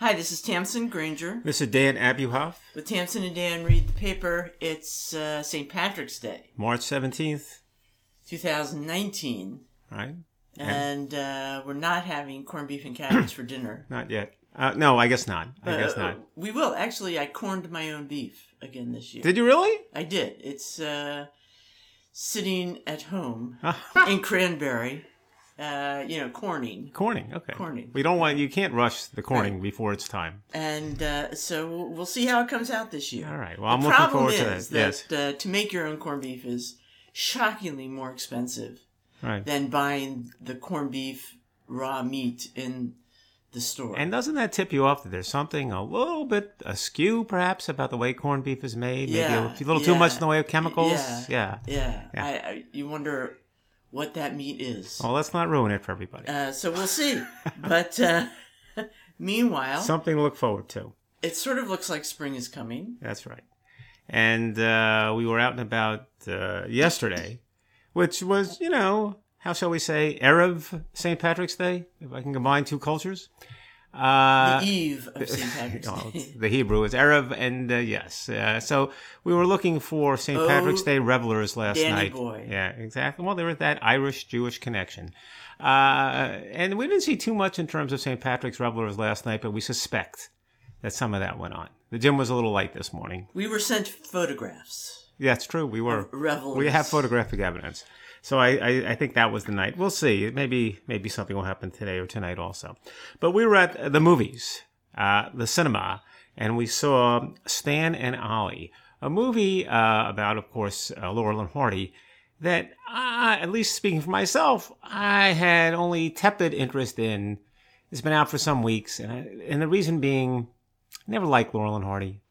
Hi, this is Tamsen Granger. This is Dan Abuhoff, With Tamsen and Dan read the paper. It's uh, St. Patrick's Day, March 17th, 2019, right? and uh, we're not having corned beef and cabbage for dinner. Not yet. Uh, no, I guess not. I guess Uh, not. We will. Actually, I corned my own beef again this year. Did you really? I did. It's uh, sitting at home in Cranberry, uh, you know, corning. Corning. Okay. Corning. We don't want. You can't rush the corning before it's time. And uh, so we'll see how it comes out this year. All right. Well, I'm the looking problem forward to is that. Yes. uh, to make your own corned beef is shockingly more expensive Right. than buying the corned beef raw meat in the store. And doesn't that tip you off that there's something a little bit askew, perhaps, about the way corned beef is made? Maybe Yeah, a little too much in the way of chemicals. yeah. Yeah. yeah, Yeah. I, I, you wonder what that meat is. Well, let's not ruin it for everybody. Uh, so we'll see. but uh, meanwhile, Something to look forward to. it sort of looks like spring is coming. That's right. And uh, we were out and about uh, yesterday, which was, you know, how shall we say, Erev St. Patrick's Day, if I can combine two cultures. Uh, The eve of St. Patrick's Day. the Hebrew is Erev, and uh, yes. Uh, so we were looking for St. Oh, Patrick's Day revelers last Danny night. boy. Yeah, exactly. Well, there was that Irish Jewish connection. Uh, and we didn't see too much in terms of St. Patrick's revelers last night, but we suspect that some of that went on. The gym was a little light this morning. We were sent photographs. Yeah, it's true. We were. revelers. We have photographic evidence. So I, I, I think that was the night. We'll see. Maybe maybe something will happen today or tonight also. But we were at the movies, uh, the cinema, and we saw Stan and Ollie, a movie uh, about, of course, uh, Laurel and Hardy. That, uh, at least speaking for myself, I had only tepid interest in. It's been out for some weeks, and, I, and the reason being, I never liked Laurel and Hardy.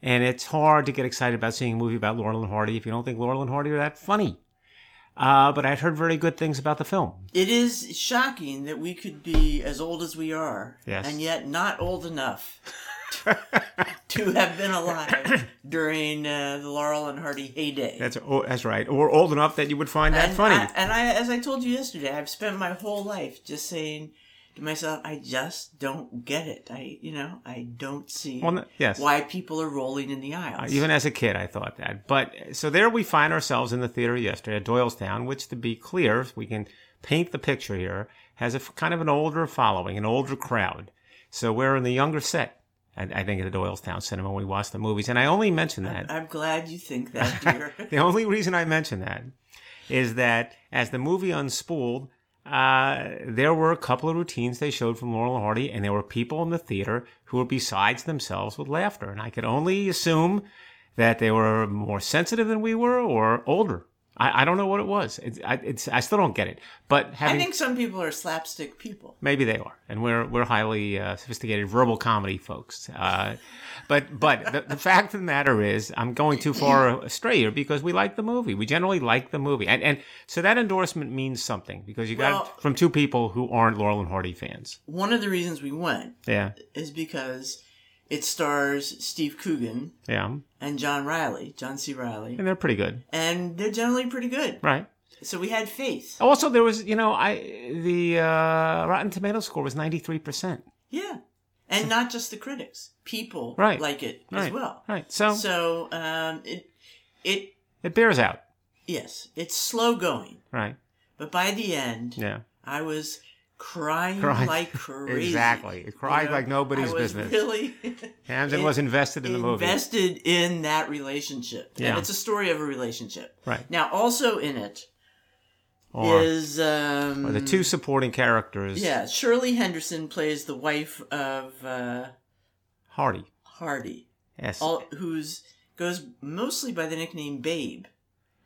And it's hard to get excited about seeing a movie about Laurel and Hardy if you don't think Laurel and Hardy are that funny. Uh, but I'd heard very good things about the film. It is shocking that we could be as old as we are, Yes. and yet not old enough to have been alive during uh, the Laurel and Hardy heyday. That's oh, that's right. Or old enough that you would find that and funny. I, and I, as I told you yesterday, I've spent my whole life just saying to myself, I just don't get it. I, you know, I don't see Well, yes. why people are rolling in the uh, aisles. Even as a kid, I thought that. But so there we find ourselves in the theater yesterday at Doylestown, which, to be clear, we can paint the picture here, has a f- kind of an older following, an older crowd. So we're in the younger set, I, think, at the Doylestown Cinema when we watch the movies. And I only mention that. I'm glad you think that, dear. the only reason I mention that is that as the movie unspooled, uh, there were a couple of routines they showed from Laurel and Hardy, and there were people in the theater who were besides themselves with laughter. And I could only assume that they were more sensitive than we were or older. I, I don't know what it was. It's, I, it's, I still don't get it. But I think some people are slapstick people. maybe they are, and we're we're highly uh, sophisticated verbal comedy folks. Uh, but but the, the fact of the matter is, I'm going too far astray here because we like the movie. We generally like the movie, and and so that endorsement means something because you got Well- it from two people who aren't Laurel and Hardy fans. One of the reasons we went Yeah, is because it stars Steve Coogan yeah, and John Reilly, John C. Reilly, and they're pretty good, and they're generally pretty good. right? So we had faith. Also, there was you know I the uh, Rotten Tomato score was 93 percent. Yeah. And not just the critics. People Right. like it Right, as well. right. So, So um, it it it bears out, yes, it's slow going. right? But by the end, Yeah. I was crying Crying. like crazy. Exactly. It cried like nobody's business. Really Tamsen was invested in the movie. invested in that relationship. Yeah. And it's a story of a relationship. Right. Now, also in it is Or, um, or the two supporting characters, Yeah, Shirley Henderson plays the wife of uh, Hardy. Hardy, Yes. all, who's goes mostly by the nickname Babe.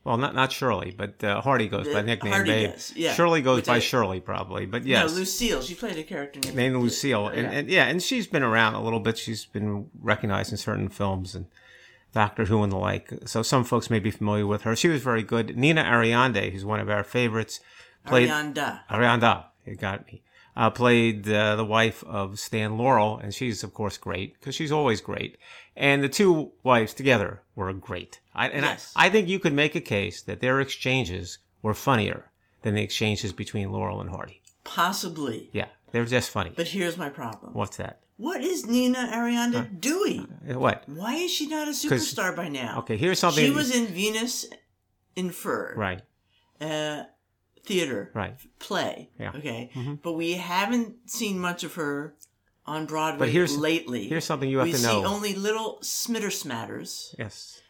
Well, not not Shirley, but uh, Hardy goes by The- the nickname Hardy Babe. does, yeah. Shirley goes Which by I- Shirley probably, but yes. No, Lucille. She played a character named, named Lucille, and, Yeah. and yeah, and she's been around a little bit. She's been recognized in certain films and Doctor Who and the like. So some folks may be familiar with her. She was very good. Nina Arianda, who's one of our favorites, played Arianda. Arianda. It got me. Uh, played uh, the wife of Stan Laurel, and she's of course great because she's always great. And the two wives together were great. I, and Yes. I, I think you could make a case that their exchanges were funnier than the exchanges between Laurel and Hardy. Possibly. Yeah, they're just funny. But here's my problem. What's that? What is Nina Arianda doing? Uh, What? Why is she not a superstar by now? Okay, here's something. She was in Venus in Fur. right, Uh, theater. right. Play. Yeah. Mm-hmm. Okay. But we haven't seen much of her on Broadway But here's- lately. Here's something you have we to see only little smitter smatters yes.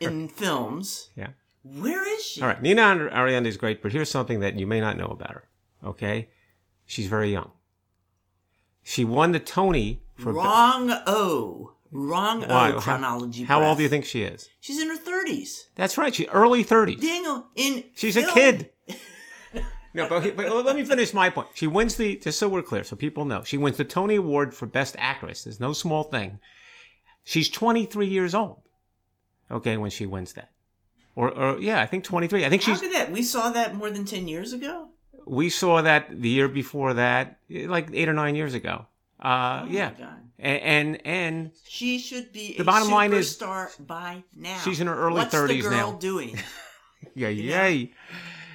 in films. Yeah. Where is she? All right. Nina Arianda is great, but here's something that you may not know about her. Okay, she's very young. She won the Tony for. Wrong O. Wrong Why? O How- chronology. How, old do you think she is? She's in her thirties. That's right. She early 30s. Daniel in She's a kid. No, but, but let me finish my point. She wins the, just so we're clear, so people know, she wins the Tony Award for Best Actress. There's no small thing. She's 23 years old. Okay, when she wins that. Or, or yeah, I think 23. I think How she's, could that? We saw that more than ten years ago. we saw that the year before that, like eight or nine years ago. Uh, Oh my yeah. God. And, and, and She should be The a bottom line is- superstar by now. She's in her early What's 30s the girl now. doing? yeah, yeah.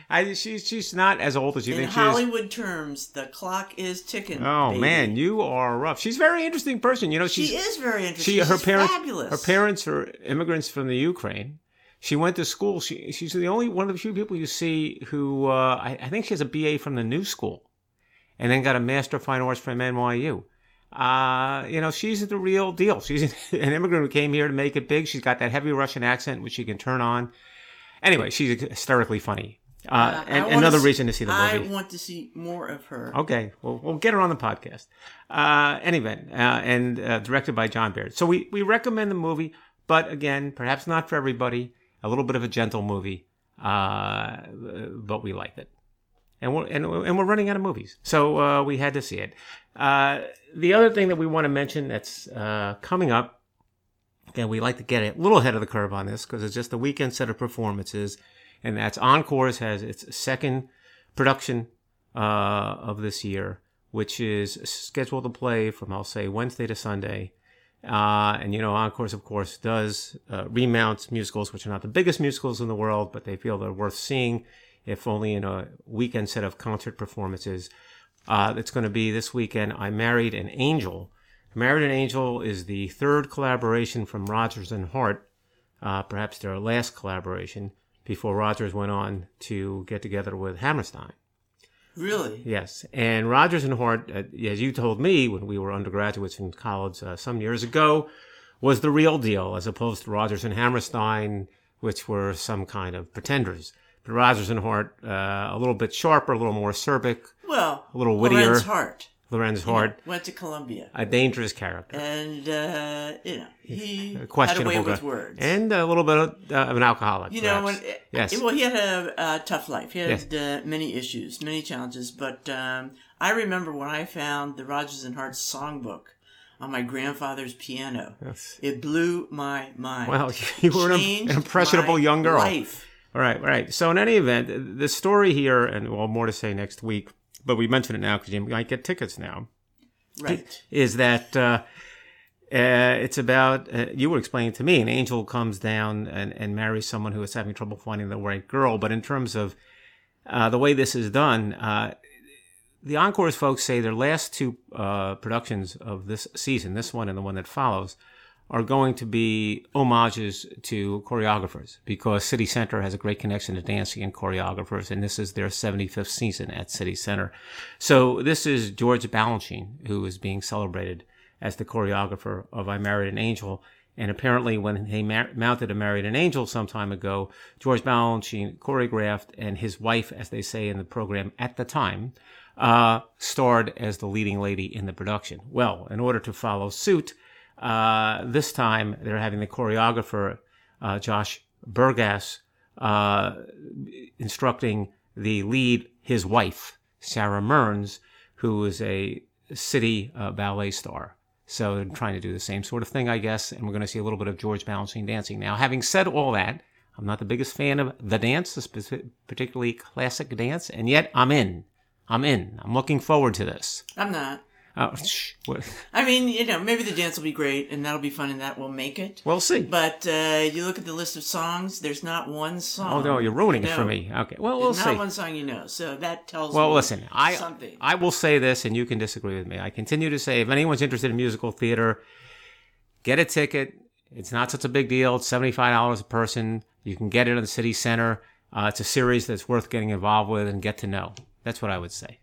I, she's, she's not as old as you In think she is. In Hollywood terms, the clock is ticking. Oh baby. man, you are rough. She's a very interesting person. You know, she's she is very interesting. she her She's parents fabulous. her parents are immigrants from the Ukraine. She went to school. She she's the only one of the few people you see who uh, I, I think she has a BA from the New School, and then got a Master of Fine Arts from NYU. Uh, you know, she's the real deal. She's an immigrant who came here to make it big. She's got that heavy Russian accent, which she can turn on. Anyway, she's hysterically funny. Uh, and another see- reason to see the movie. I want to see more of her. Okay, well, we'll get her on the podcast. Uh, anyway, uh, and uh, directed by Jon Baird. So we, we recommend the movie, but again, perhaps not for everybody. A little bit of a gentle movie, uh, but we liked it. And we're, and, and we're running out of movies. So uh, we had to see it. Uh, the other thing that we want to mention that's uh, coming up, and we like to get a little ahead of the curve on this because it's just a weekend set of performances. And that's Encores has its second production uh, of this year, which is scheduled to play from, I'll say, Wednesday to Sunday. Uh, and, you know, Encores, of course, does uh, remount musicals, which are not the biggest musicals in the world, but they feel they're worth seeing, if only in a weekend set of concert performances. Uh, it's going to be this weekend. I Married an Angel. Married an Angel is the third collaboration from Rodgers and Hart, uh, perhaps their last collaboration, before Rodgers went on to get together with Hammerstein. Really? Yes, and Rodgers and Hart, uh, as you told me when we were undergraduates in college uh, some years ago, was the real deal, as opposed to Rodgers and Hammerstein, which were some kind of pretenders. But Rodgers and Hart, uh, a little bit sharper, a little more acerbic, Well, a little wittier. Lorenz Hart Lorenz Hart, went to Columbia, a dangerous character, and uh, you know he had a questionable way with words. and a little bit of, uh, of an alcoholic. you know, when, yes, well, he had a, a tough life. He had Yes. uh, many issues, many challenges. But um, I remember when I found the Rodgers and Hart songbook on my grandfather's piano. Yes. It blew my mind. Well, you were an, impressionable young girl. Life. All right, all right. So in any event, the story here, and well, more to say next week, but we mentioned it now because you might get tickets now, Right. is that uh, uh, it's about, uh, you were explaining to me, an angel comes down and, and marries someone who is having trouble finding the right girl. But in terms of uh, the way this is done, uh, the Encores folks say their last two uh, productions of this season, this one and the one that follows, are going to be homages to choreographers because City Center has a great connection to dancing and choreographers, and this is their 75th season at City Center. So this is George Balanchine who is being celebrated as the choreographer of I Married an Angel. And apparently, when he mar- mounted a Married an Angel some time ago, George Balanchine choreographed, and his wife, as they say in the program at the time, uh, starred as the leading lady in the production. Well, in order to follow suit, uh, this time they're having the choreographer, uh, Josh Bergasse, uh, instructing the lead, his wife, Sara Mearns, who is a city uh, ballet star. So they're trying to do the same sort of thing, I guess, and we're going to see a little bit of George Balanchine dancing. Now, having said all that, I'm not the biggest fan of the dance, particularly classic dance, and yet I'm in. I'm in. I'm looking forward to this. I'm not. Oh, shh. What- I mean, you know, maybe the dance will be great, and that'll be fun, and that will make it. We'll see. But uh, you look at the list of songs. There's not one song. Oh no, you're ruining it for me. Okay, well we'll There's see. not one song you know. So that tells Well, listen, I something. I will say this, and you can disagree with me. I continue to say, if anyone's interested in musical theater, get a ticket. It's not such a big deal. It's seventy five dollars a person. You can get it in the city center. Uh, it's a series that's worth getting involved with and get to know. That's what I would say.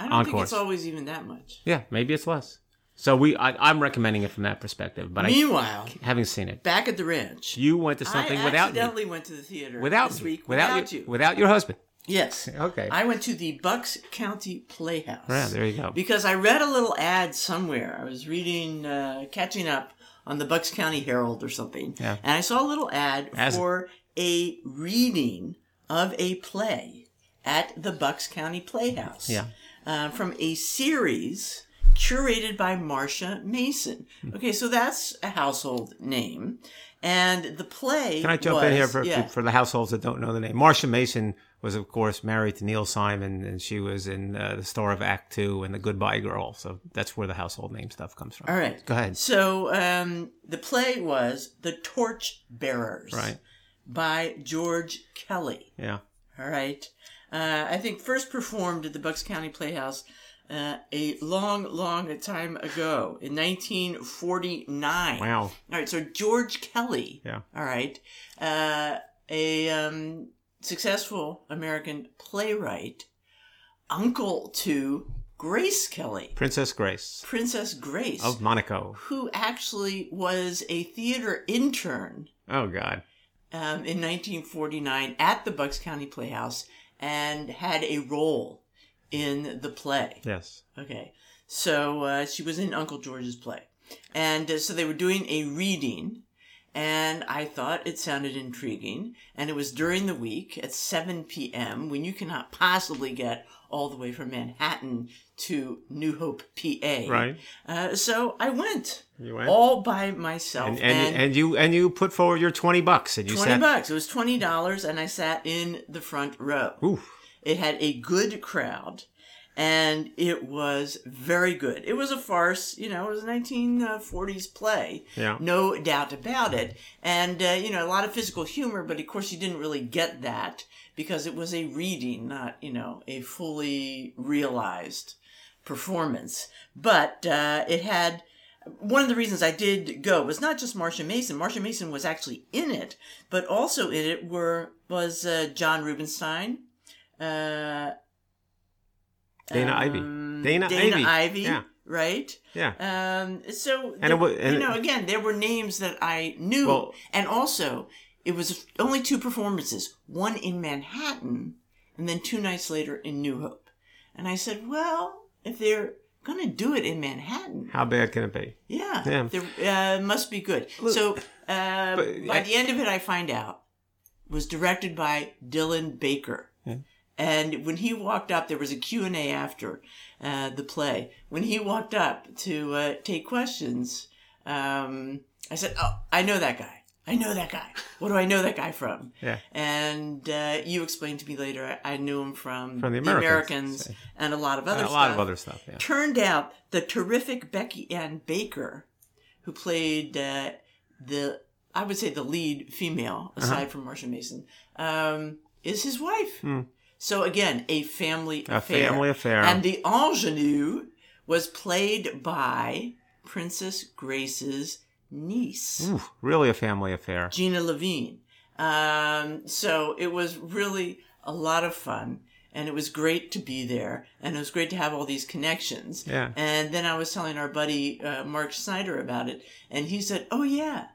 I don't think it's always even that much. Yeah, maybe it's less. So we, I, I'm recommending it from that perspective. But Meanwhile, I haven't seen it. back at the ranch, You went to something I without me, accidentally went to the theater without this week without, without, you, you. without your husband. Yes. Okay. I went to the Bucks County Playhouse. Yeah, there you go. Because I read a little ad somewhere. I was reading, uh, catching up on the Bucks County Herald or something. Yeah. And I saw a little ad As- for a reading of a play at the Bucks County Playhouse. Yeah. Uh, from a series curated by Marsha Mason. Hmm. Okay, so that's a household name. And the play. Can I jump was, in here for, yeah. for the households that don't know the name? Marsha Mason was, of course, married to Neil Simon, and she was in uh, the star of Act Two and The Goodbye Girl. So that's where the household name stuff comes from. All right. Go ahead. So um, the play was The Torch Bearers Right. by George Kelly. Yeah. All right. Uh, I think first performed at the Bucks County Playhouse uh, a long, long time ago in 1949. Wow. All right. So George Kelly. Yeah. All right. Uh, a um, successful American playwright, uncle to Grace Kelly, Princess Grace Princess Grace of Monaco. who actually was a theater intern Oh God. um, in 1949 at the Bucks County Playhouse and had a role in the play. Yes. Okay, so uh, she was in Uncle George's play, and uh, so they were doing a reading, and I thought it sounded intriguing, and it was during the week at 7 p.m. when you cannot possibly get all the way from Manhattan to New Hope, PA. Right. Uh, so I went You went. all by myself, and, and, and you and you put forward your twenty bucks, and you 20 said, bucks. It was twenty dollars, and I sat in the front row. "Ooh, It had a good crowd, and it was very good. It was a farce, you know. It was a nineteen forties play, Yeah. no doubt about it. And uh, you know, a lot of physical humor, but of course, you didn't really get that because it was a reading, not you know a fully realized performance. But uh, it had one of the reasons I did go was not just Marsha Mason. Marsha Mason was actually in it, but also in it were was uh, John Rubinstein, uh, Dana Ivey. um, Dana Dana Ivey. Ivey, Yeah. right? yeah, Um, so And there- it wa- and you know, again, there were names that I knew, Well- and also it was only two performances, one in Manhattan, and then two nights later in New Hope. And I said, well, if they're going to do it in Manhattan, how bad can it be?" yeah, Yeah. there uh, must be good. so uh, but by I- the end of it, I find out it was directed by Dylan Baker. And when he walked up, there was a Q&A after uh, the play. When he walked up to uh, take questions, um, I said, oh, I know that guy. I know that guy. What do I know that guy from? Yeah. And uh, you explained to me later, I, I knew him from, From The Americans. and a lot of other a stuff. lot of other stuff. Yeah. Turned out the terrific Becky Ann Baker, who played uh, the, I would say the lead female, Uh-huh. aside from Marsha Mason, um, is his wife. Hmm. So again, a family A affair. family affair. And the ingenue was played by Princess Grace's niece. Ooh, really a family affair. Gina Levine. Um, so it was really a lot of fun. And it was great to be there. And it was great to have all these connections. Yeah. And then I was telling our buddy uh, Mark Snyder about it. And he said, Oh, yeah.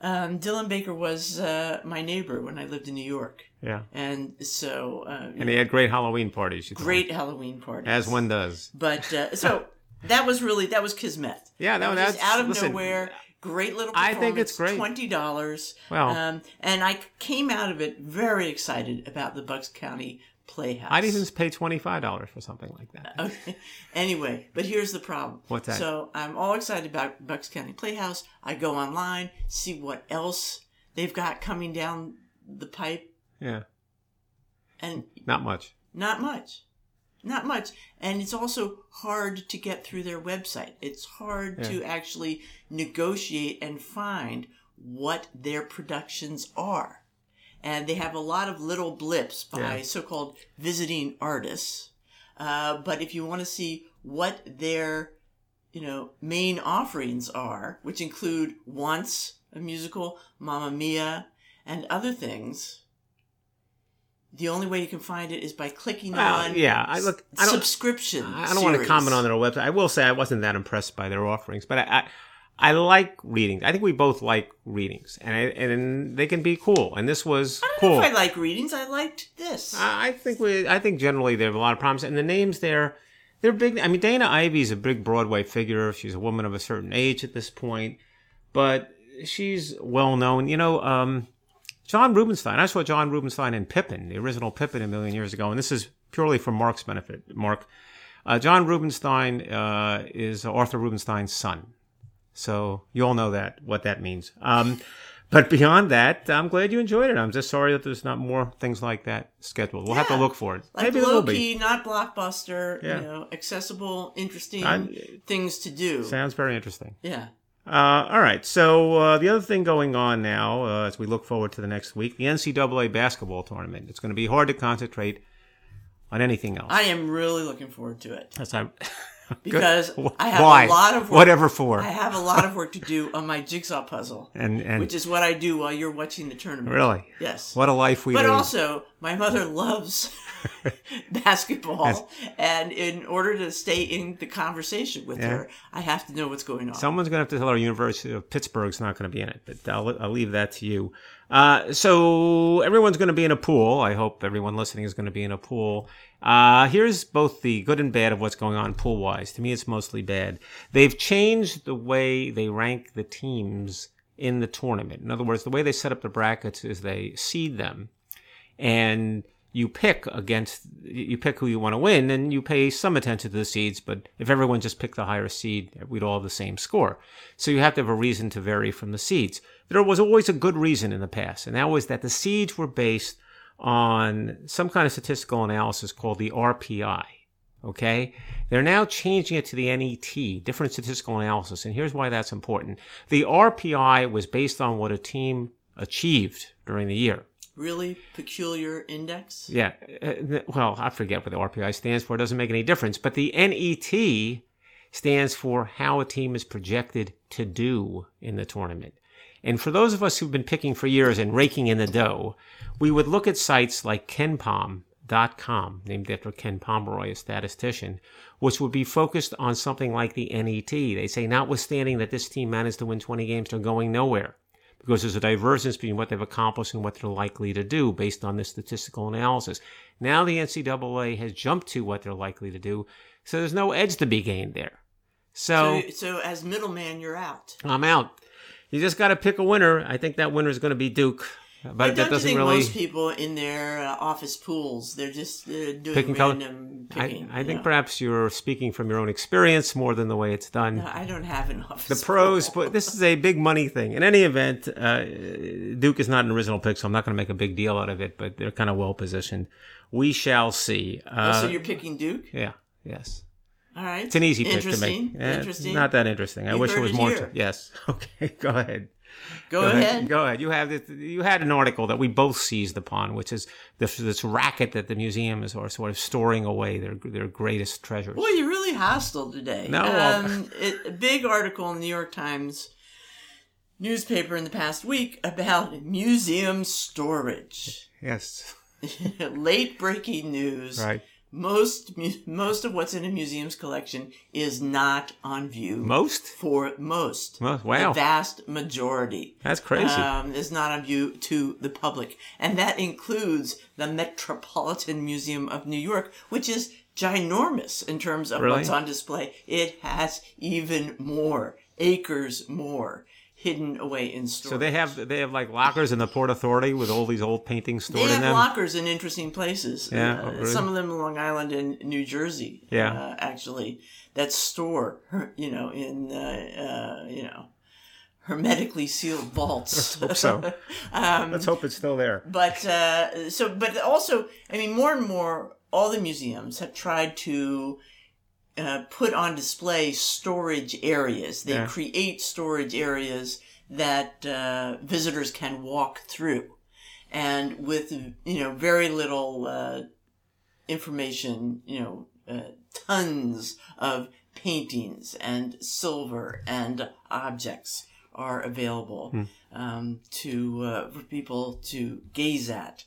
Um, Dylan Baker was uh, my neighbor when I lived in New York. Yeah. And so, uh, And he had great Halloween parties. you told me. great Halloween parties. As one does. But uh, so that was really, that was Kismet. Yeah, It was out of listen, nowhere. Great little I think it's great. Twenty dollars. Well- um, and I came out of it very excited about the Bucks County Playhouse. I'd even pay twenty five dollars for something like that. Okay. Anyway, but here's the problem. What's that? So I'm all excited about Bucks County Playhouse. I go online, see what else they've got coming down the pipe, Yeah, and not much. not much. Not much. And it's also hard to get through their website. It's hard to actually negotiate and find what their productions are. And they have a lot of little blips by Yeah. so called visiting artists. Uh, but if you want to see what their you know main offerings are, which include Once, a musical, Mamma Mia, and other things, the only way you can find it is by clicking Well, on yeah, I look- I don't- subscription. I don't want to comment on their website. I will say I wasn't that impressed by their offerings, but I, I, I like readings. I think we both like readings, and I, and they can be cool. And this was I don't cool. I like readings. I liked this. I I think we. I think generally they have a lot of problems, and the names there, they're big. I mean, Dana Ivey's a big Broadway figure. She's a woman of a certain age at this point, but she's well known. You know, um, John Rubinstein. I saw John Rubinstein in Pippin, the original Pippin, a million years ago, and this is purely for Mark's benefit. Mark, uh, John Rubinstein uh, is Arthur Rubinstein's son, so you all know that what that means. Um, but beyond that, I'm glad you enjoyed it. I'm just sorry that there's not more things like that scheduled. We'll have to look for it. like Maybe low be. key, not blockbuster. Yeah. You know, accessible, interesting I- things to do. Sounds very interesting. yeah. Uh, all right. So uh, the other thing going on now, uh, as we look forward to the next week, the NCAA basketball tournament. It's going to be hard to concentrate on anything else. I am really looking forward to it That's I'm, because I have Why? a lot of work. whatever for, I have a lot of work to do on my jigsaw puzzle, and and which is what I do while you're watching the tournament. really, Yes. what a life we But lead. also, my mother loves basketball, and in order to stay in the conversation with Yeah. her, I have to know what's going on. Someone's going to have to tell her University of Pittsburgh's not going to be in it, but I'll, I'll leave that to you. Uh, so everyone's going to be in a pool. I hope everyone listening is going to be in a pool. Uh, here's both the good and bad of what's going on pool wise. To me, it's mostly bad. They've changed the way they rank the teams in the tournament. In other words, the way they set up the brackets is they seed them and you pick against you pick who you want to win and you pay some attention to the seeds but if everyone just picked the higher seed we'd all have the same score. So you have to have a reason to vary from the seeds. There was always a good reason in the past and that was that the seeds were based on some kind of statistical analysis called the rpi okay? They're now changing it to the net different statistical analysis and here's why that's important. The rpi was based on what a team achieved during the year really peculiar index. yeah. uh, Well, I forget what the RPI stands for. It doesn't make any difference. But the NET stands for how a team is projected to do in the tournament. And for those of us who've been picking for years and raking in the dough, we would look at sites like KenPom.com, named after Ken Pomeroy, a statistician, which would be focused on something like the NET. They say, notwithstanding that this team managed to win 20 games, they're going nowhere because there's a divergence between what they've accomplished and what they're likely to do based on this statistical analysis. Now the NCAA has jumped to what they're likely to do, so there's no edge to be gained there. So, So, so as middleman, you're out. I'm out. You just got to pick a winner. I think that winner is going to be Duke, but But that doesn't think really. most people in their uh, office pools, they're just uh, doing Picking color- random I, picking? I you think know? perhaps you're speaking from your own experience more than the way it's done. No, I don't have an office. the pros, but this is a big money thing. In any event, uh, Duke is not an original pick, so I'm not going to make a big deal out of it. But they're kind of well positioned. We shall see. Oh, Uh, so you're picking Duke? yeah, yes, All right. it's an easy pick to Interesting. make. Eh, Interesting. Not that interesting. I You wish it was it more. here. yes. Okay. Go ahead. Go, ahead. Go ahead. You have this, you had an article that we both seized upon, which is this, this racket that the museums are sort of storing away their their greatest treasures. Well, you're really hostile today. No. Um, it, a big article in the New York Times newspaper in the past week about museum storage. Yes. Late breaking news. Right. Most most of what's in a museum's collection is not on view Most. for most. Most- wow. The vast majority. That's crazy. Um, is not on view to the public, and that includes the Metropolitan Museum of New York, which is ginormous in terms of Really? what's on display. It has even more acres more hidden away in storage. So they have they have like lockers in the Port Authority with all these old paintings They stored in have them. lockers in interesting places. Yeah, Uh, oh, really? some of them in Long Island and New Jersey. Yeah. uh, actually, that store, you know, in uh, uh, you know, hermetically sealed vaults. Let's Hope so. um, Let's hope it's still there. but uh, so, but also, I mean, more and more all the museums have tried to uh, put on display storage areas. They Yeah. create storage areas that uh, visitors can walk through, and with you know very little uh, information, you know, uh, tons of paintings and silver and objects are available um, to uh, for people to gaze at.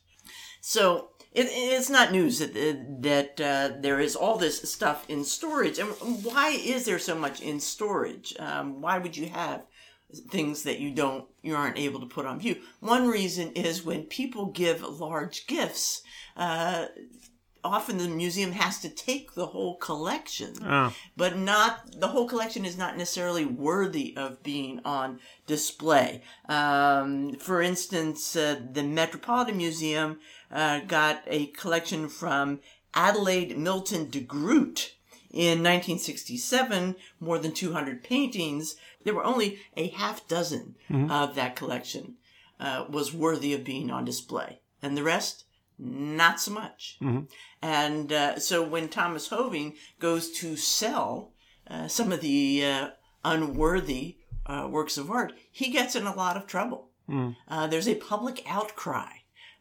So it, it's not news that that uh, there is all this stuff in storage. And why is there so much in storage? Um, why would you have things that you don't you aren't able to put on view? One reason is when people give large gifts. Uh, often the museum has to take the whole collection Oh, but not the whole collection is not necessarily worthy of being on display. Um, for instance, uh, the Metropolitan Museum uh, got a collection from Adelaide Milton de Groot in 1967, more than 200 paintings. There were only a half dozen of that collection uh, was worthy of being on display, and the rest, not so much. And uh, so when Thomas Hoving goes to sell uh, some of the uh, unworthy uh, works of art, he gets in a lot of trouble. Uh, there's a public outcry.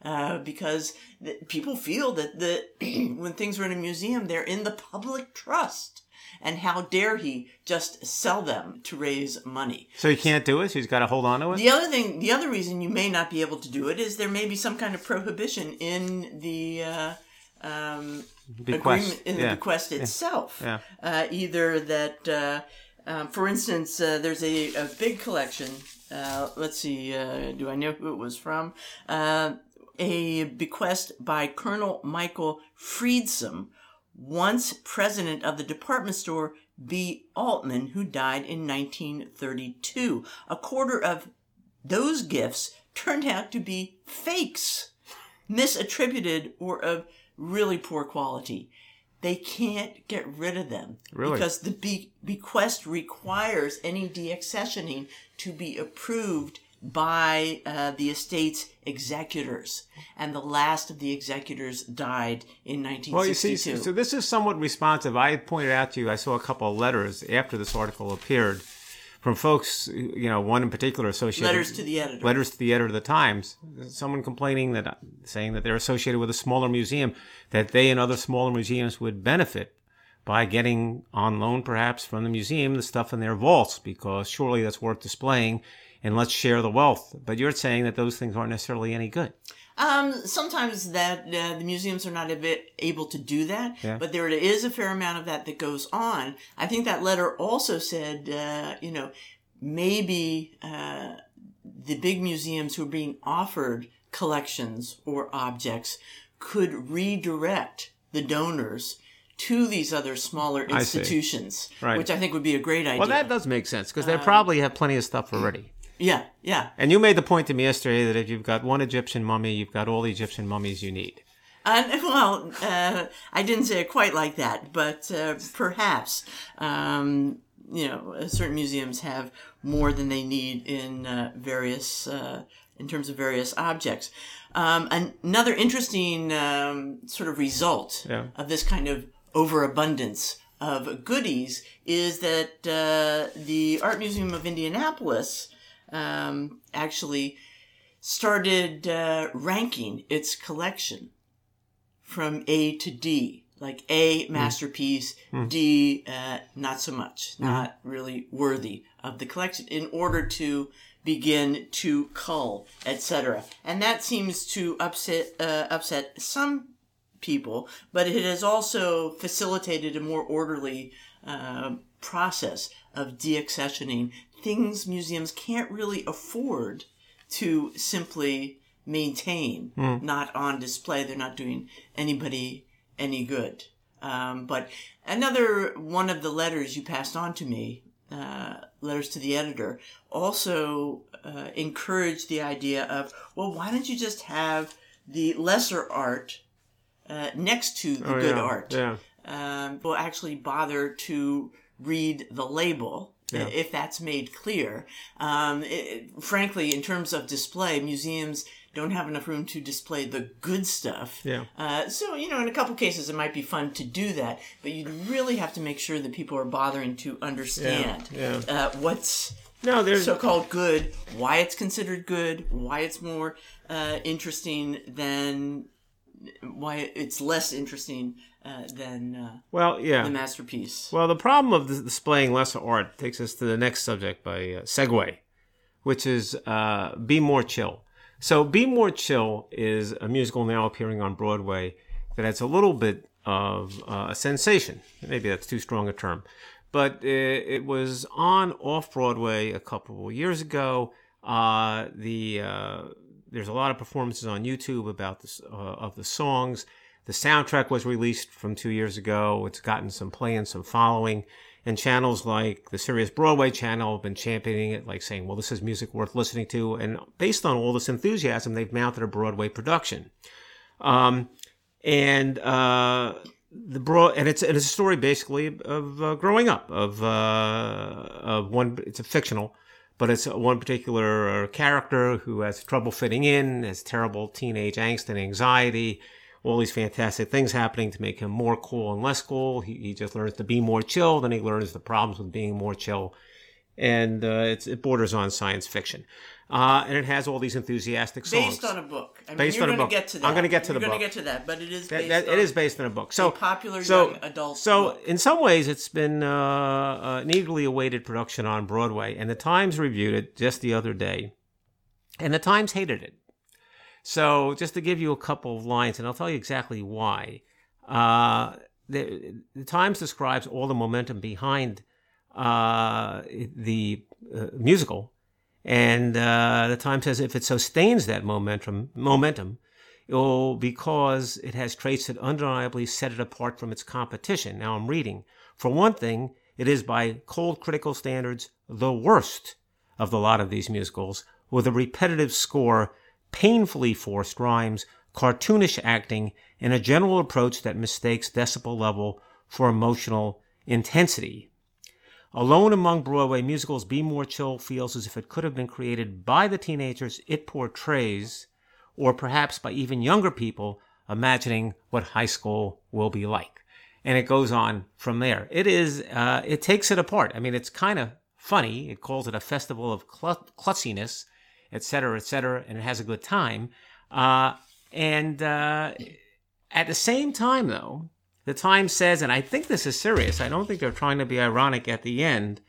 Uh, because the, people feel that the when things are in a museum, they're in the public trust, and how dare he just sell them to raise money? so he can't do it. So he's got to hold on to it. The other thing, the other reason you may not be able to do it is there may be some kind of prohibition in the uh, um, Bequest. agreement in the bequest itself. Yeah. Uh, either that, uh, um, for instance, uh, there's a, a big collection. Uh, let's see, uh, do I know who it was from? Uh, a bequest by Colonel Michael Friedsam, once president of the department store B. Altman, who died in 1932. A quarter of those gifts turned out to be fakes, misattributed, or of really poor quality. They can't get rid of them Really? because the be- bequest requires any deaccessioning to be approved by uh, the estate's executors, and the last of the executors died in 1962. Well, you see, so, so this is somewhat responsive. I pointed out to you, I saw a couple of letters after this article appeared from folks, you know, one in particular associated Letters to the editor. letters to the editor of the Times, someone complaining that saying that they're associated with a smaller museum, that they and other smaller museums would benefit by getting on loan perhaps from the museum the stuff in their vaults because surely that's worth displaying and let's share the wealth. But you're saying that those things aren't necessarily any good. Um, sometimes that uh, the museums are not a bit able to do that, Yeah. but there is a fair amount of that that goes on. I think that letter also said, uh, you know, maybe uh, the big museums who are being offered collections or objects could redirect the donors to these other smaller I institutions, Right. which I think would be a great idea. Well, that does make sense because Um, they probably have plenty of stuff already. Yeah, yeah. And you made the point to me yesterday that if you've got one Egyptian mummy, you've got all the Egyptian mummies you need. Uh, well, uh, I didn't say it quite like that, but uh, perhaps, um, you know, uh, certain museums have more than they need in uh, various, uh, in terms of various objects. Um, another interesting um, sort of result Yeah. of this kind of overabundance of goodies is that uh, the Art Museum of Indianapolis um, actually started uh, ranking its collection from A to D. Like A, masterpiece, D, uh, not so much, not really worthy of the collection, in order to begin to cull, etc. And that seems to upset uh, upset some people, but it has also facilitated a more orderly uh, process of deaccessioning things museums can't really afford to simply maintain, not on display. They're not doing anybody any good. Um, but another one of the letters you passed on to me, uh, letters to the editor, also uh, encouraged the idea of, well, why don't you just have the lesser art uh, next to the good yeah, art? Yeah. Um, will actually bother to read the label Yeah. if that's made clear. Um, it- frankly, in terms of display, museums don't have enough room to display the good stuff. Yeah. Uh, so, you know, in a couple cases, it might be fun to do that, but you'd really have to make sure that people are bothering to understand Yeah, Uh, what's No, there's so-called good, why it's considered good, why it's more uh, interesting than why it's less interesting uh, than uh, well, yeah. the masterpiece. Well, the problem of dis- displaying lesser art takes us to the next subject by uh, segue, which is uh, Be More Chill. So, Be More Chill is a musical now appearing on Broadway that has a little bit of uh, a sensation. Maybe that's too strong a term. But it, it was on off Broadway a couple of years ago. Uh, the uh, there's a lot of performances on YouTube about this uh, of the songs. The soundtrack was released from two years ago. It's gotten some play and some following. And channels like the Sirius Broadway channel have been championing it, like saying, well, this is music worth listening to. And based on all this enthusiasm, they've mounted a Broadway production. Um, and uh, the broad and it's it's a story basically of uh, growing up of uh, of one. It's a fictional, but it's one particular character who has trouble fitting in, has terrible teenage angst and anxiety. All these fantastic things happening to make him more cool and less cool. He, he just learns to be more chill. Then he learns the problems with being more chill, and uh, it's, it borders on science fiction. Uh, and it has all these enthusiastic songs. Based on a book. I mean, based you're on a book. Get to that. I'm gonna get to You're the gonna get to that, but it is That- based that- on it is based on a book. So popular so, young adult So book. in some ways, it's been uh, an eagerly awaited production on Broadway, and the Times reviewed it just the other day, and the Times hated it. So just to give you a couple of lines, and I'll tell you exactly why. Uh, the, the Times describes all the momentum behind uh, the uh, musical, and uh, the Times says if it sustains that momentum, momentum, Oh, because it has traits that undeniably set it apart from its competition. Now I'm reading. For one thing, it is by cold critical standards the worst of the lot of these musicals, with a repetitive score, painfully forced rhymes, cartoonish acting, and a general approach that mistakes decibel level for emotional intensity. Alone among Broadway musicals, Be More Chill feels as if it could have been created by the teenagers it portrays or perhaps by even younger people imagining what high school will be like. And it goes on from there. It is, uh, it takes it apart. I mean, it's kind of funny. It calls it a festival of cl- et cetera, et cetera, and it has a good time. Uh, and uh, at the same time, though, the Times says, and I think this is serious, I don't think they're trying to be ironic at the end,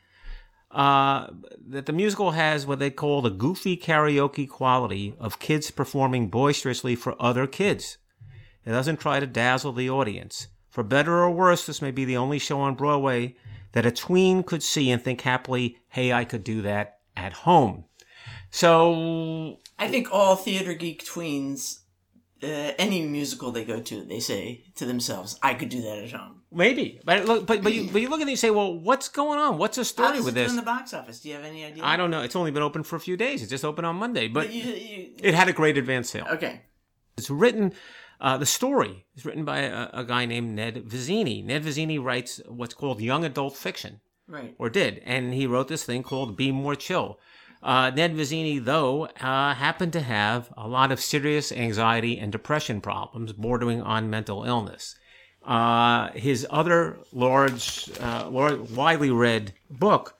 uh, that the musical has what they call the goofy karaoke quality of kids performing boisterously for other kids. It doesn't try to dazzle the audience. For better or worse, this may be the only show on Broadway that a tween could see and think happily, hey, I could do that at home. So, I think all theater geek tweens, uh, any musical they go to, they say to themselves, "I could do that at home." maybe. But look, but, but, you, but you look at it and you say, well, what's going on? What's the story with this? in the box office? Do you have any idea? I don't know. It's only been open for a few days. It just opened on Monday, but But you, you, it had a great advance sale. okay. It's written, uh, the story is written by a, a guy named Ned Vizzini. Ned Vizzini writes what's called young adult fiction, Right. or did, and he wrote this thing called Be More Chill. Uh, Ned Vizzini, though, uh, happened to have a lot of serious anxiety and depression problems bordering on mental illness. Uh, his other large, uh, widely read book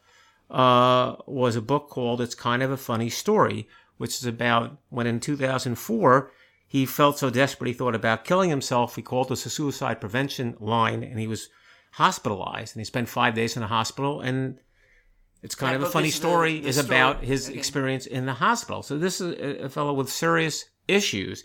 uh, was a book called It's Kind of a Funny Story, which is about when in 2004 he felt so desperate he thought about killing himself. He called this a suicide prevention line and he was hospitalized and he spent five days in a hospital and it's kind That of a funny is the- story the is story. about his Okay. experience in the hospital. So this is a, a fellow with serious issues.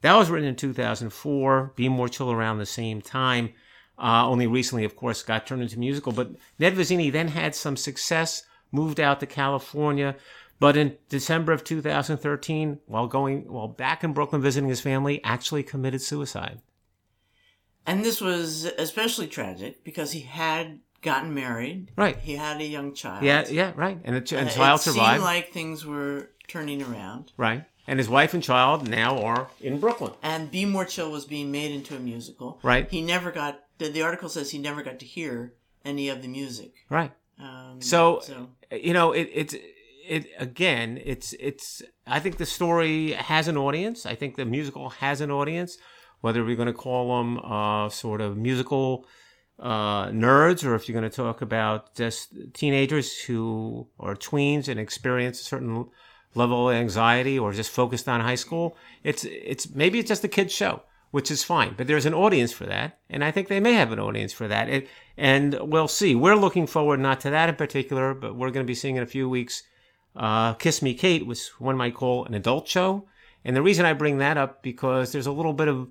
That was written in 2004. Be More Chill around the same time. Uh, only recently, of course, got turned into musical. But Ned Vizzini then had some success, moved out to California. But in December of 2013, while going while back in Brooklyn visiting his family, actually committed suicide. And this was especially tragic because he had gotten married. Right. He had a young child. Yeah, yeah, right. And the ch- and Uh, child it survived. seemed like things were turning around. right. And his wife and child now are in Brooklyn. And Be More Chill was being made into a musical. Right. He never got, the, the article says he never got to hear any of the music. Right. Um, So, so you know, it, it's it again, it's it's. I think the story has an audience. I think the musical has an audience. Whether we're going to call them uh, sort of musical uh, nerds, or if you're going to talk about just teenagers who are tweens and experience a certain level of anxiety, or just focused on high school, it's it's maybe it's just a kids show, which is fine. But there's an audience for that, and I think they may have an audience for that. It, and we'll see. We're looking forward not to that in particular, but we're going to be seeing in a few weeks. Uh, Kiss Me Kate was one might call an adult show, and the reason I bring that up because there's a little bit of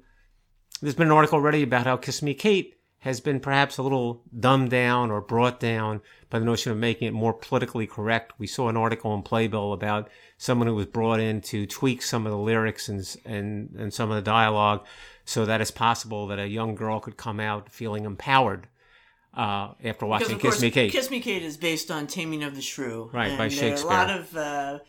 there's been an article already about how Kiss Me Kate has been perhaps a little dumbed down or brought down by the notion of making it more politically correct. We saw an article in Playbill about someone who was brought in to tweak some of the lyrics and and, and some of the dialogue so that it's possible that a young girl could come out feeling empowered uh, after watching Kiss course, Me Kate. Kiss Me Kate is based on Taming of the Shrew. Right, and by Shakespeare. A lot of uh,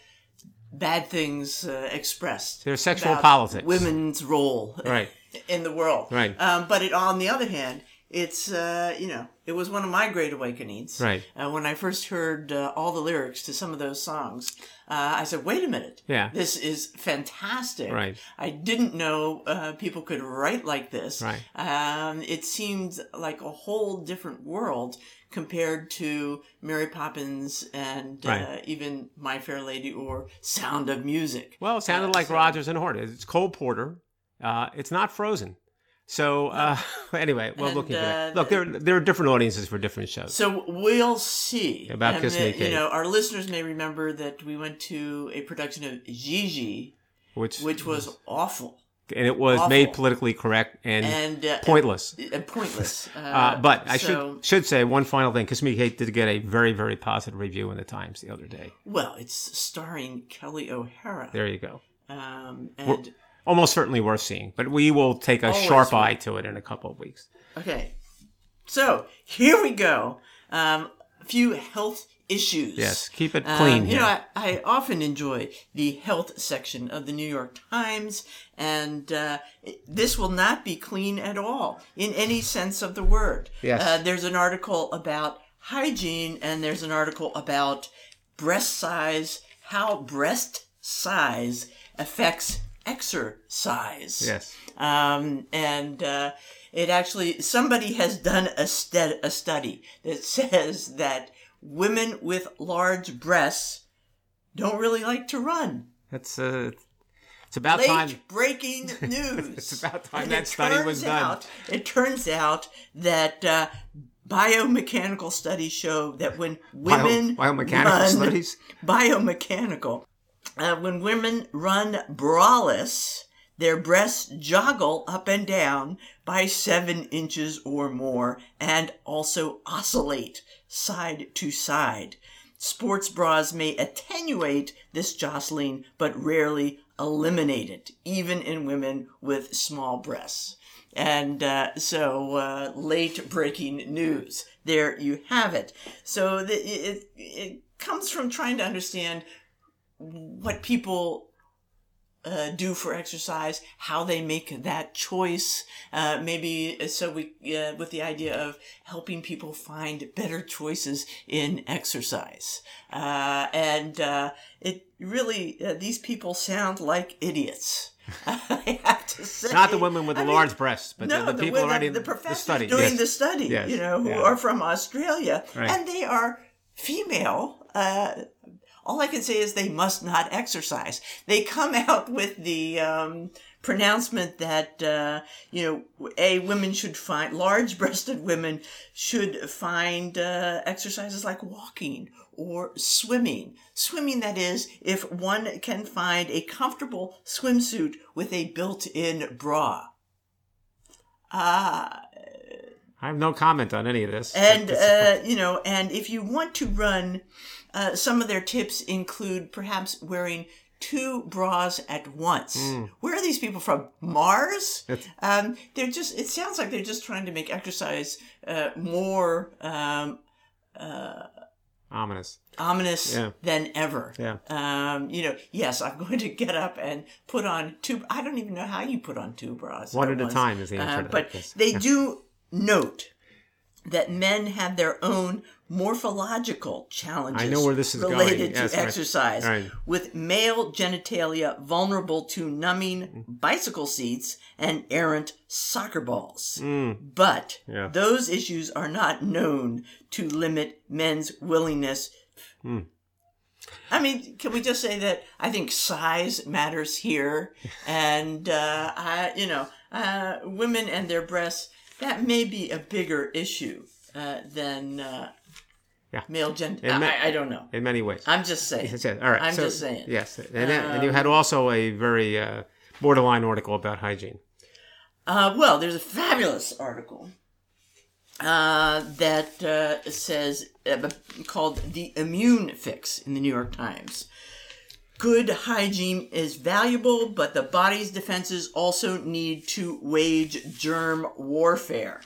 bad things uh, expressed. There's sexual politics. Women's role Right. in the world. Right. Um, but it, on the other hand, it's, uh, you know, it was one of my great awakenings. Right. Uh, when I first heard uh, all the lyrics to some of those songs, uh, I said, wait a minute. Yeah. This is fantastic. Right. I didn't know uh, people could write like this. Right. Um, it seemed like a whole different world compared to Mary Poppins and uh, Right. even My Fair Lady or Sound of Music. Well, it sounded like so- Rodgers and Hart. It's Cole Porter. Uh, it's not Frozen. So uh, anyway, well, And, looking for that. uh, Look, there there are different audiences for different shows. So we'll see. About and Kiss Me uh, You know, our listeners may remember that we went to a production of Gigi, which which was awful and it was awful. made politically correct and, and uh, pointless. and pointless. Uh, Uh, but I so- should should say one final thing. Kiss Me Kate did get a very very positive review in the Times the other day. well, it's starring Kelly O'Hara, There you go. um, and Almost certainly worth seeing, but we will take a Always sharp eye to it in a couple of weeks. Okay. So here we go. Um, a few health issues. Yes, keep it Um, clean you here. know, I, I often enjoy the health section of the New York Times, and uh, this will not be clean at all in any sense of the word. Yes. Uh, there's an article about hygiene, and there's an article about breast size, how breast size affects exercise. yes. Um, and uh, it actually, somebody has done a, a study that says that women with large breasts don't really like to run. That's uh, it's about Late time. breaking news. It's about time And that study was done. Out, it turns out that uh, biomechanical studies show that when women Bio- biomechanical run, studies? biomechanical, uh, when women run braless, their breasts joggle up and down by seven inches or more and also oscillate side to side. Sports bras may attenuate this jostling, but rarely eliminate it, even in women with small breasts. And uh, so, uh, late breaking news. There you have it. So, the, it, it comes from trying to understand what people uh, do for exercise, how they make that choice. Uh, maybe uh, so we, uh, with the idea of helping people find better choices in exercise. Uh, and uh, it really, uh, these people sound like idiots. I have to say. Not the women with the I mean, large breasts, but no, the, the people already the, the professors study. doing yes. the study, Yes. you know, who Yeah. are from Australia, Right. and they are female. Uh, all I can say is they must not exercise. They come out with the um, pronouncement that uh, you know, a women should find large-breasted women should find uh, exercises like walking or swimming. Swimming, that is, if one can find a comfortable swimsuit with a built-in bra. Ah. I have no comment on any of this. And uh, you know, and if you want to run, uh, some of their tips include perhaps wearing two bras at once. Where are these people from? Mars? Um, they're just. It sounds like they're just trying to make exercise uh, more um, ominous. ominous Yeah. than ever. Yeah. Um, you know, yes, I'm going to get up and put on two. I don't even know how you put on two bras. One at a once. time is the answer Uh, but they do note that men have their own morphological challenges I know where this is going. related Yes, to right. exercise, Right. with male genitalia vulnerable to numbing bicycle seats and errant soccer balls. But Hmm. Yeah. those issues are not known to limit men's willingness. Hmm. I mean, can we just say that I think size matters here, and uh, I, you know, uh, women and their breasts that may be a bigger issue uh, than uh, Yeah. male gender. It may- I, I don't know. in many ways. I'm just saying. All right. I'm so- just saying. Um, Yes, and, and you had also a very uh, borderline article about hygiene. Uh, well, there's a fabulous article uh, that uh, says uh, called "The Immune Fix" in the New York Times. Good hygiene is valuable, but the body's defenses also need to wage germ warfare.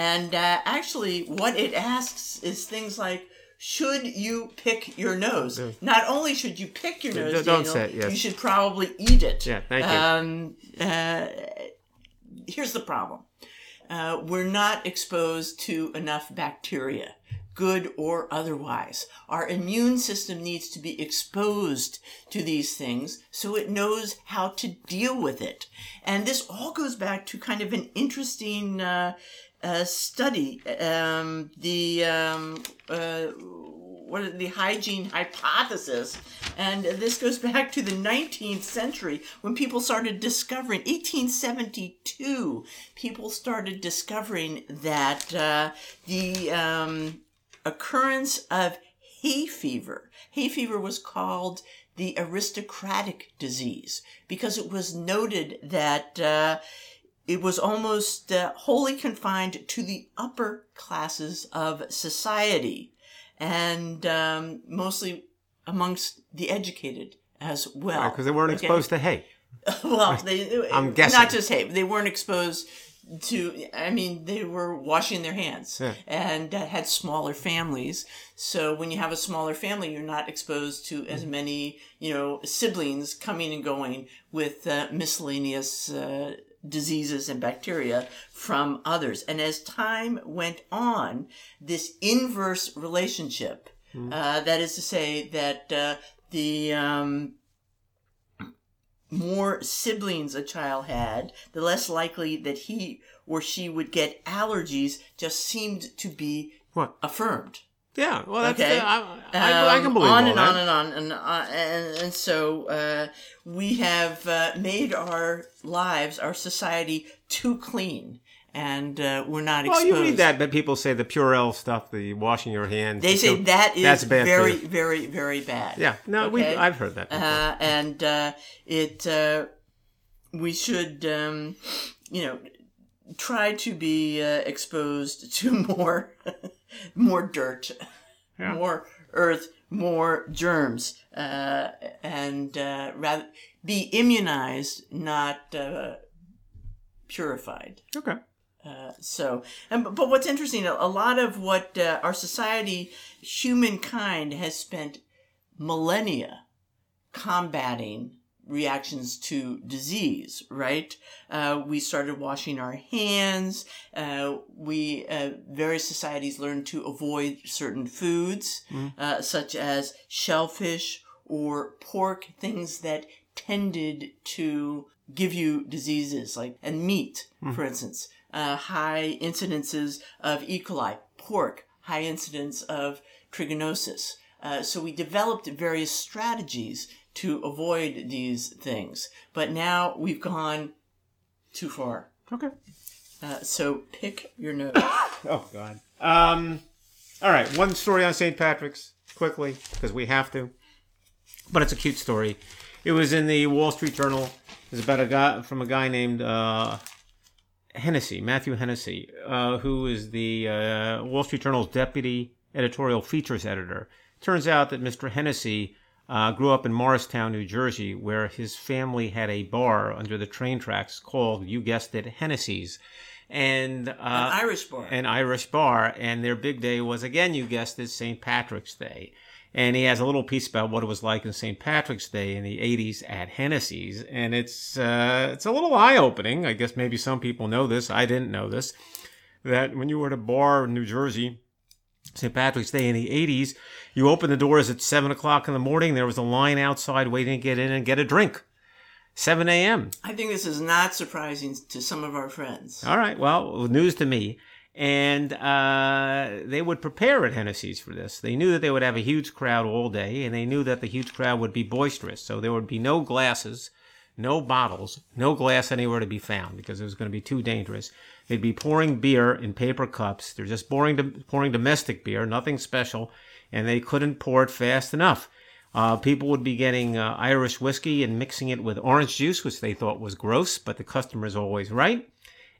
And uh, actually, what it asks is things like. Should you pick your nose? Not only should you pick your nose, don't Daniel, say it, yes. you should probably eat it. Yeah, thank you. Um, uh, here's the problem uh, we're not exposed to enough bacteria, good or otherwise. Our immune system needs to be exposed to these things so it knows how to deal with it. And this all goes back to kind of an interesting uh, uh, study. Um, the um, uh, what the hygiene hypothesis and this goes back to the 19th century when people started discovering 1872 people started discovering that uh, the um, occurrence of hay fever hay fever was called the aristocratic disease because it was noted that uh, it was almost uh, wholly confined to the upper classes of society and um, mostly amongst the educated as well. Because they weren't Okay? exposed to hay. Well, they, I'm guessing. not just hay. They weren't exposed to. I mean, they were washing their hands Yeah. and uh, had smaller families. So when you have a smaller family, you're not exposed to as many, you know, siblings coming and going with uh, miscellaneous. Uh, diseases and bacteria from others. And as time went on, this inverse relationship, Mm-hmm. uh, that is to say that uh, the um, more siblings a child had, the less likely that he or she would get allergies just seemed to be What? affirmed. Yeah. Well, that's Okay. uh, I, I, I can Um, believe on and that. on and on and on and, and so uh, we have uh, made our lives, our society, too clean, and uh, we're not Well, exposed. you read that, but people say the Purell stuff, the washing your hands. They say soap- that is that's bad very, very, very bad. Yeah. No, we I've heard that. Uh, and uh, it uh, we should um, you know try to be uh, exposed to more more dirt Yeah. more earth more germs uh, and uh, rather be immunized not uh, purified okay. uh, so, and, but what's interesting, a, lot of what uh, our society, humankind, has spent millennia combating reactions to disease, right? Uh, we started washing our hands. Uh, we, uh, various societies learned to avoid certain foods, uh, such as shellfish or pork, things that tended to give you diseases, like, and meat, for instance. Uh, high incidences of E. coli, pork, high incidence of trichinosis. Uh, so we developed various strategies to avoid these things. But now we've gone too far. Okay. Uh, so pick your nose. Oh God. Um. All right. One story on St. Patrick's quickly because we have to, but it's a cute story. It was in the Wall Street Journal. It's about a guy from a guy named uh, Hennessy, Matthew Hennessy, uh, who is the uh, Wall Street Journal's deputy editorial features editor. Turns out that Mr. Hennessy uh, grew up in Morristown, New Jersey, where his family had a bar under the train tracks called, you guessed it, Hennessy's. And uh, An Irish bar. an Irish bar, and their big day was again, you guessed it, St. Patrick's Day. And he has a little piece about what it was like in St. Patrick's Day in the '80s at Hennessy's, and it's uh, it's a little eye opening. I guess maybe some people know this. I didn't know this. That when you were at a bar in New Jersey, St. Patrick's Day in the 80s, you open the doors at 7 o'clock in the morning. There was a line outside waiting to get in and get a drink. 7 a.m. I think this is not surprising to some of our friends. All right. Well, news to me. And uh, they would prepare at Hennessy's for this. They knew that they would have a huge crowd all day, and they knew that the huge crowd would be boisterous. So there would be no glasses, no bottles, no glass anywhere to be found because it was going to be too dangerous. They'd be pouring beer in paper cups. They're just pouring, pouring domestic beer, nothing special, and they couldn't pour it fast enough. Uh, people would be getting uh, Irish whiskey and mixing it with orange juice, which they thought was gross, but the customer's always right.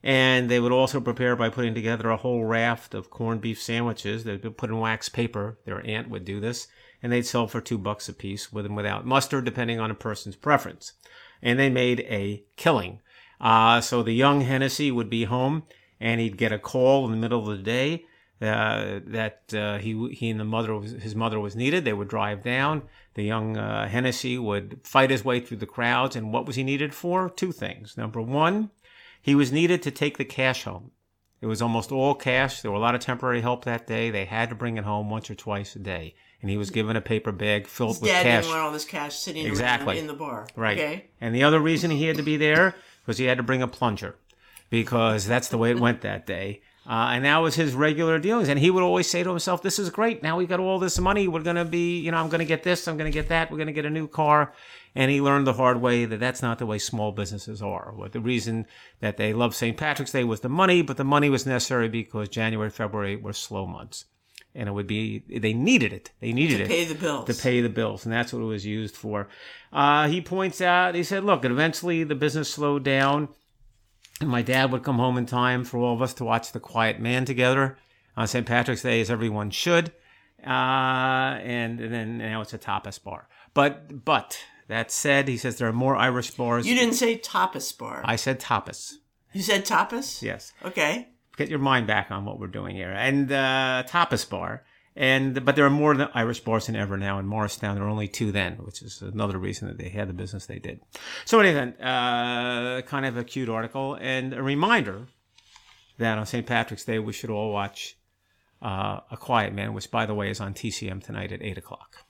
And they would also prepare by putting together a whole raft of corned beef sandwiches that would be put in wax paper. Their aunt would do this, and they'd sell for two bucks a piece, with and without mustard, depending on a person's preference. And they made a killing. Uh, so the young Hennessy would be home, and he'd get a call in the middle of the day uh, that uh, he he and the mother was, his mother was needed. They would drive down. The young uh, Hennessy would fight his way through the crowds. And what was he needed for? Two things. Number one, he was needed to take the cash home. It was almost all cash. There were a lot of temporary help that day. They had to bring it home once or twice a day. And he was given a paper bag filled His with dad cash. didn't want all this cash sitting Exactly. in the bar. Right. Okay. And the other reason he had to be there was he had to bring a plunger because that's the way it went that day. Uh, and that was his regular dealings. And he would always say to himself, This is great. Now we got all this money. We're going to be, you know, I'm going to get this. I'm going to get that. We're going to get a new car. And he learned the hard way that that's not the way small businesses are. What the reason that they loved St. Patrick's Day was the money, but the money was necessary because January, February were slow months. And it would be, they needed it. They needed it. To it pay the bills. to pay the bills, and that's what it was used for. Uh, he points out, he said, look, eventually the business slowed down, and my dad would come home in time for all of us to watch The Quiet Man together on St. Patrick's Day, as everyone should. Uh, and, and then now it's a tapas bar. But, but that said, he says there are more Irish bars. You didn't say tapas bar. I said tapas. you said tapas? Yes. Okay. Get your mind back on what we're doing here. And uh, tapas bar. And but there are more Irish bars than ever now in Morristown. There were only two then, which is another reason that they had the business they did. So anyway, uh, kind of a cute article and a reminder that on St. Patrick's Day we should all watch uh, A Quiet Man, which by the way is on TCM tonight at eight o'clock.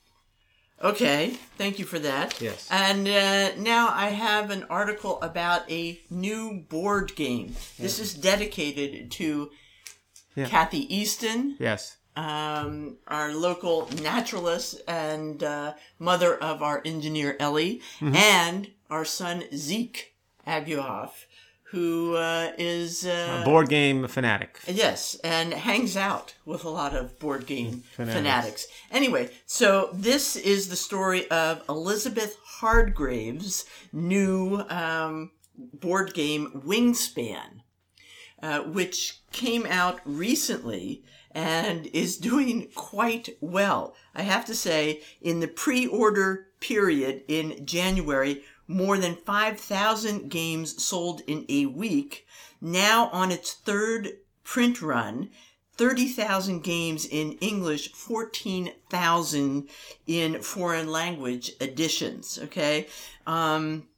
Okay. Thank you for that. Yes. And uh, now I have an article about a new board game. This is dedicated to Yeah. Kathy Easton, Yes. um, our local naturalist and uh, mother of our engineer Ellie, Mm-hmm. and our son Zeke Abuhoff, who uh, is uh, A board game fanatic. Yes, and hangs out with a lot of board game Fanatics. fanatics. Anyway, so this is the story of Elizabeth Hargrave's new um, board game Wingspan, uh, which came out recently and is doing quite well. I have to say, in the pre order period in January, more than 5,000 games sold in a week. Now on its third print run, 30,000 games in English, 14,000 in foreign language editions. Okay. Um,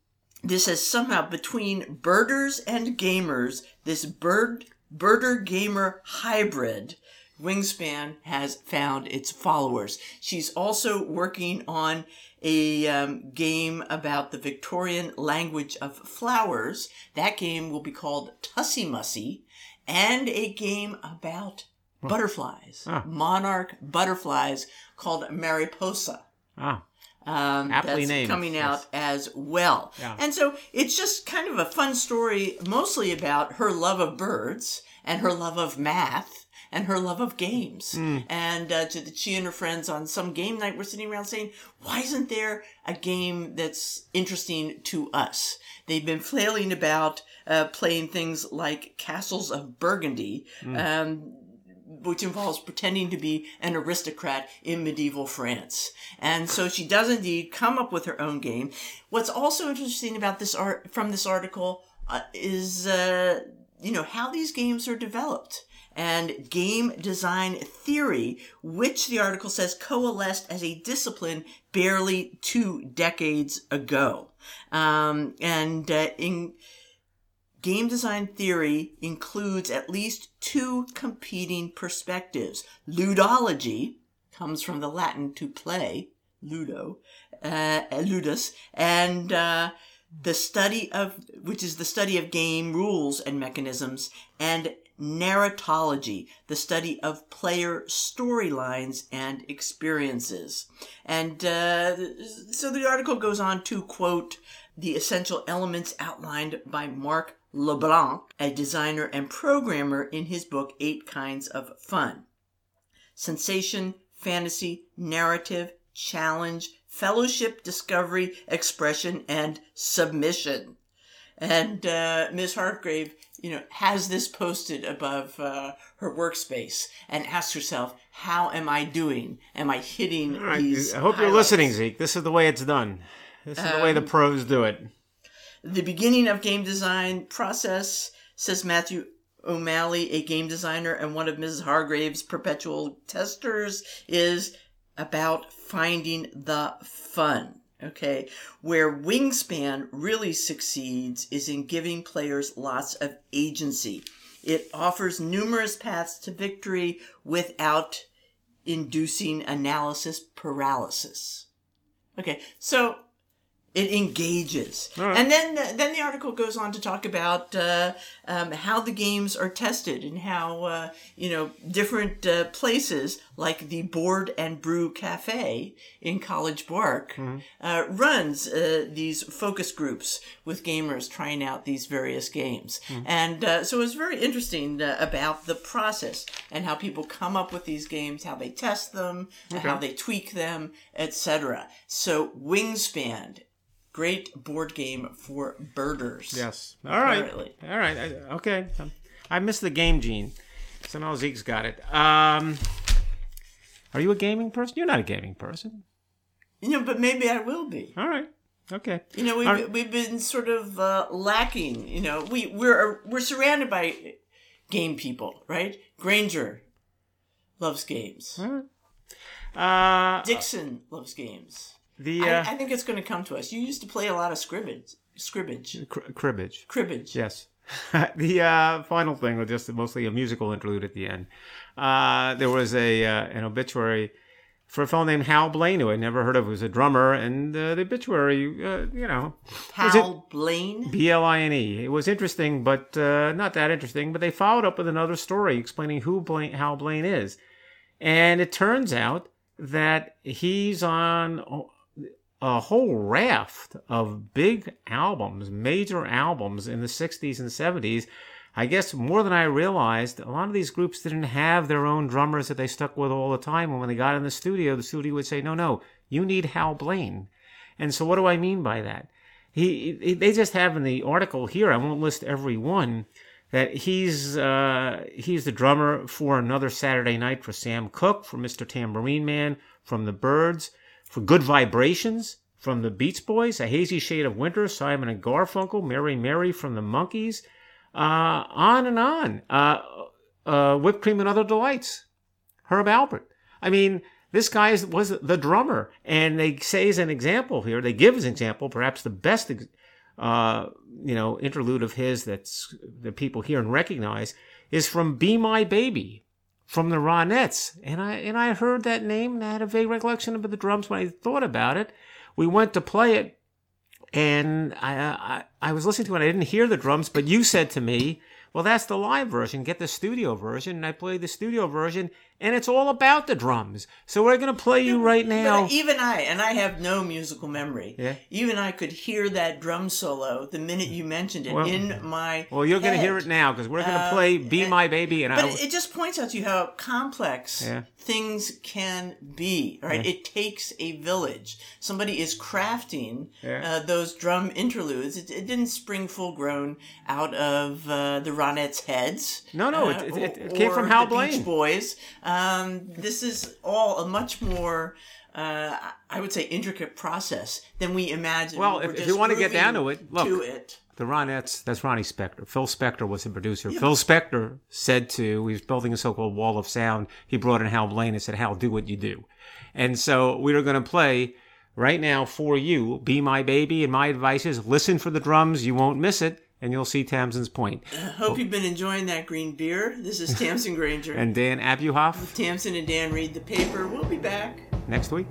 this has somehow between birders and gamers, this bird birder gamer hybrid Wingspan has found its followers. She's also working on a um, game about the Victorian language of flowers. That game will be called Tussie Mussy, and a game about butterflies, Ah. monarch butterflies called Mariposa Ah, um, Aptly that's named, coming yes. out as well. Yeah. And so it's just kind of a fun story, mostly about her love of birds and her love of math and her love of games. Hmm. And uh, to the, she and her friends on some game night were sitting around saying, "Why isn't there a game that's interesting to us?" They've been flailing about uh, playing things like Castles of Burgundy. Hmm. Um, which involves pretending to be an aristocrat in medieval France. And so she does indeed come up with her own game. What's also interesting about this art from this article uh, is, uh, you know, how these games are developed and game design theory, which the article says coalesced as a discipline barely two decades ago. Um, and uh, in game design theory includes at least two competing perspectives. Ludology comes from the Latin to play, ludo, uh, ludus, and uh, the study of, which is the study of game rules and mechanisms, and narratology, the study of player storylines and experiences. And uh, so the article goes on to quote the essential elements outlined by Marc LeBlanc, a designer and programmer, in his book Eight Kinds of Fun sensation, fantasy, narrative, challenge, fellowship, discovery, expression, and submission. And uh, Ms. Hargrave, you know, has this posted above uh, her workspace and asks herself, "How am I doing? Am I hitting right, these?" I hope you're listening, Zeke. This is the way it's done. This is the way the Um, pros do it. The beginning of game design process, says Matthew O'Malley, a game designer and one of Mrs. Hargrave's perpetual testers, is about finding the fun. Okay. Where Wingspan really succeeds is in giving players lots of agency. It offers numerous paths to victory without inducing analysis paralysis. Okay. So it engages. Right. and then then the article goes on to talk about uh, um, how the games are tested and how uh, you know different uh, places like the board and brew cafe in college park uh, runs uh, these focus groups with gamers trying out these various games. And uh, so it's very interesting about the process and how people come up with these games how they test them how they tweak them etc so wingspan great board game for birders. Yes. All right. Apparently. All right. I, okay. I missed the game gene. So now Zeke's got it. Um, are you a gaming person? You're not a gaming person. You know, but maybe I will be. All right. Okay. You know, we've, Are- we've been sort of uh, lacking. You know, we we're we're surrounded by game people, right? Granger loves games. Right. Uh, Dixon loves games. The I, uh, I think it's going to come to us. You used to play a lot of scribbage, scribbage, cr- cribbage. cribbage. Yes. the uh, final thing was just mostly a musical interlude at the end. Uh, there was a uh, an obituary for a fellow named Hal Blaine who I'd never heard of. Who was a drummer, and uh, the obituary, uh, you know, Hal Blaine. B L I N E. It was interesting, but uh, not that interesting. But they followed up with another story explaining who Blaine, Hal Blaine is, and it turns out that he's on a whole raft of big albums, major albums in the '60s and '70s. I guess more than I realized, a lot of these groups didn't have their own drummers that they stuck with all the time. And when they got in the studio, the studio would say, "No, no, you need Hal Blaine." And so, what do I mean by that? he, he they just have in the article here. I won't list every one. That he's uh, he's the drummer for another Saturday night for Sam Cooke, for Mr. Tambourine Man, from the Byrds, for Good Vibrations, from the Beach Boys, A Hazy Shade of Winter, Simon and Garfunkel, Mary Mary from the Monkees, uh, on and on. Uh, uh, Whipped Cream and Other Delights, Herb Alpert. I mean, this guy is, was the drummer, and they say as an example here, they give as an example, perhaps the best, uh, you know, interlude of his that's that people hear and recognize is from "Be My Baby," from the Ronettes, and I and I heard that name and I had a vague recollection of the drums when I thought about it. We went to play it, and I, I I was listening to it. I didn't hear the drums, but you said to me, "Well, that's the live version. Get the studio version." And I played the studio version, and it's all about the drums. So we're gonna play you right now. But even I, and I have no musical memory. Yeah. Even I could hear that drum solo the minute you mentioned it Well- in my. Well, you're gonna hear it now because we're gonna Uh, play "Be and- My Baby," and But I. it just points out to you how complex Yeah. things can be, right? It takes a village. Somebody is crafting Yeah. uh, those drum interludes. It, it didn't spring full grown out of uh, the Ronettes' heads. No, no, uh, it- it- it- came from Hal the Beach Blaine. Boys. Um, this is all a much more. Uh, I would say intricate process than we imagine. Well, if- if you wanna get down to it, look. to it. The Ronettes, that's Ronnie Spector. Phil Spector was the producer. Phil Spector said to, he was building a so called wall of sound. He brought in Hal Blaine and said, Hal, do what you do. And so we are going to play right now for you, Be My Baby. And my advice is listen for the drums. You won't miss it. And you'll see Tamsen's point. Hope you've been enjoying that green beer. This is Tamsen Granger. And Dan Abuhoff With Tamsen and Dan read the paper. We'll be back. next week.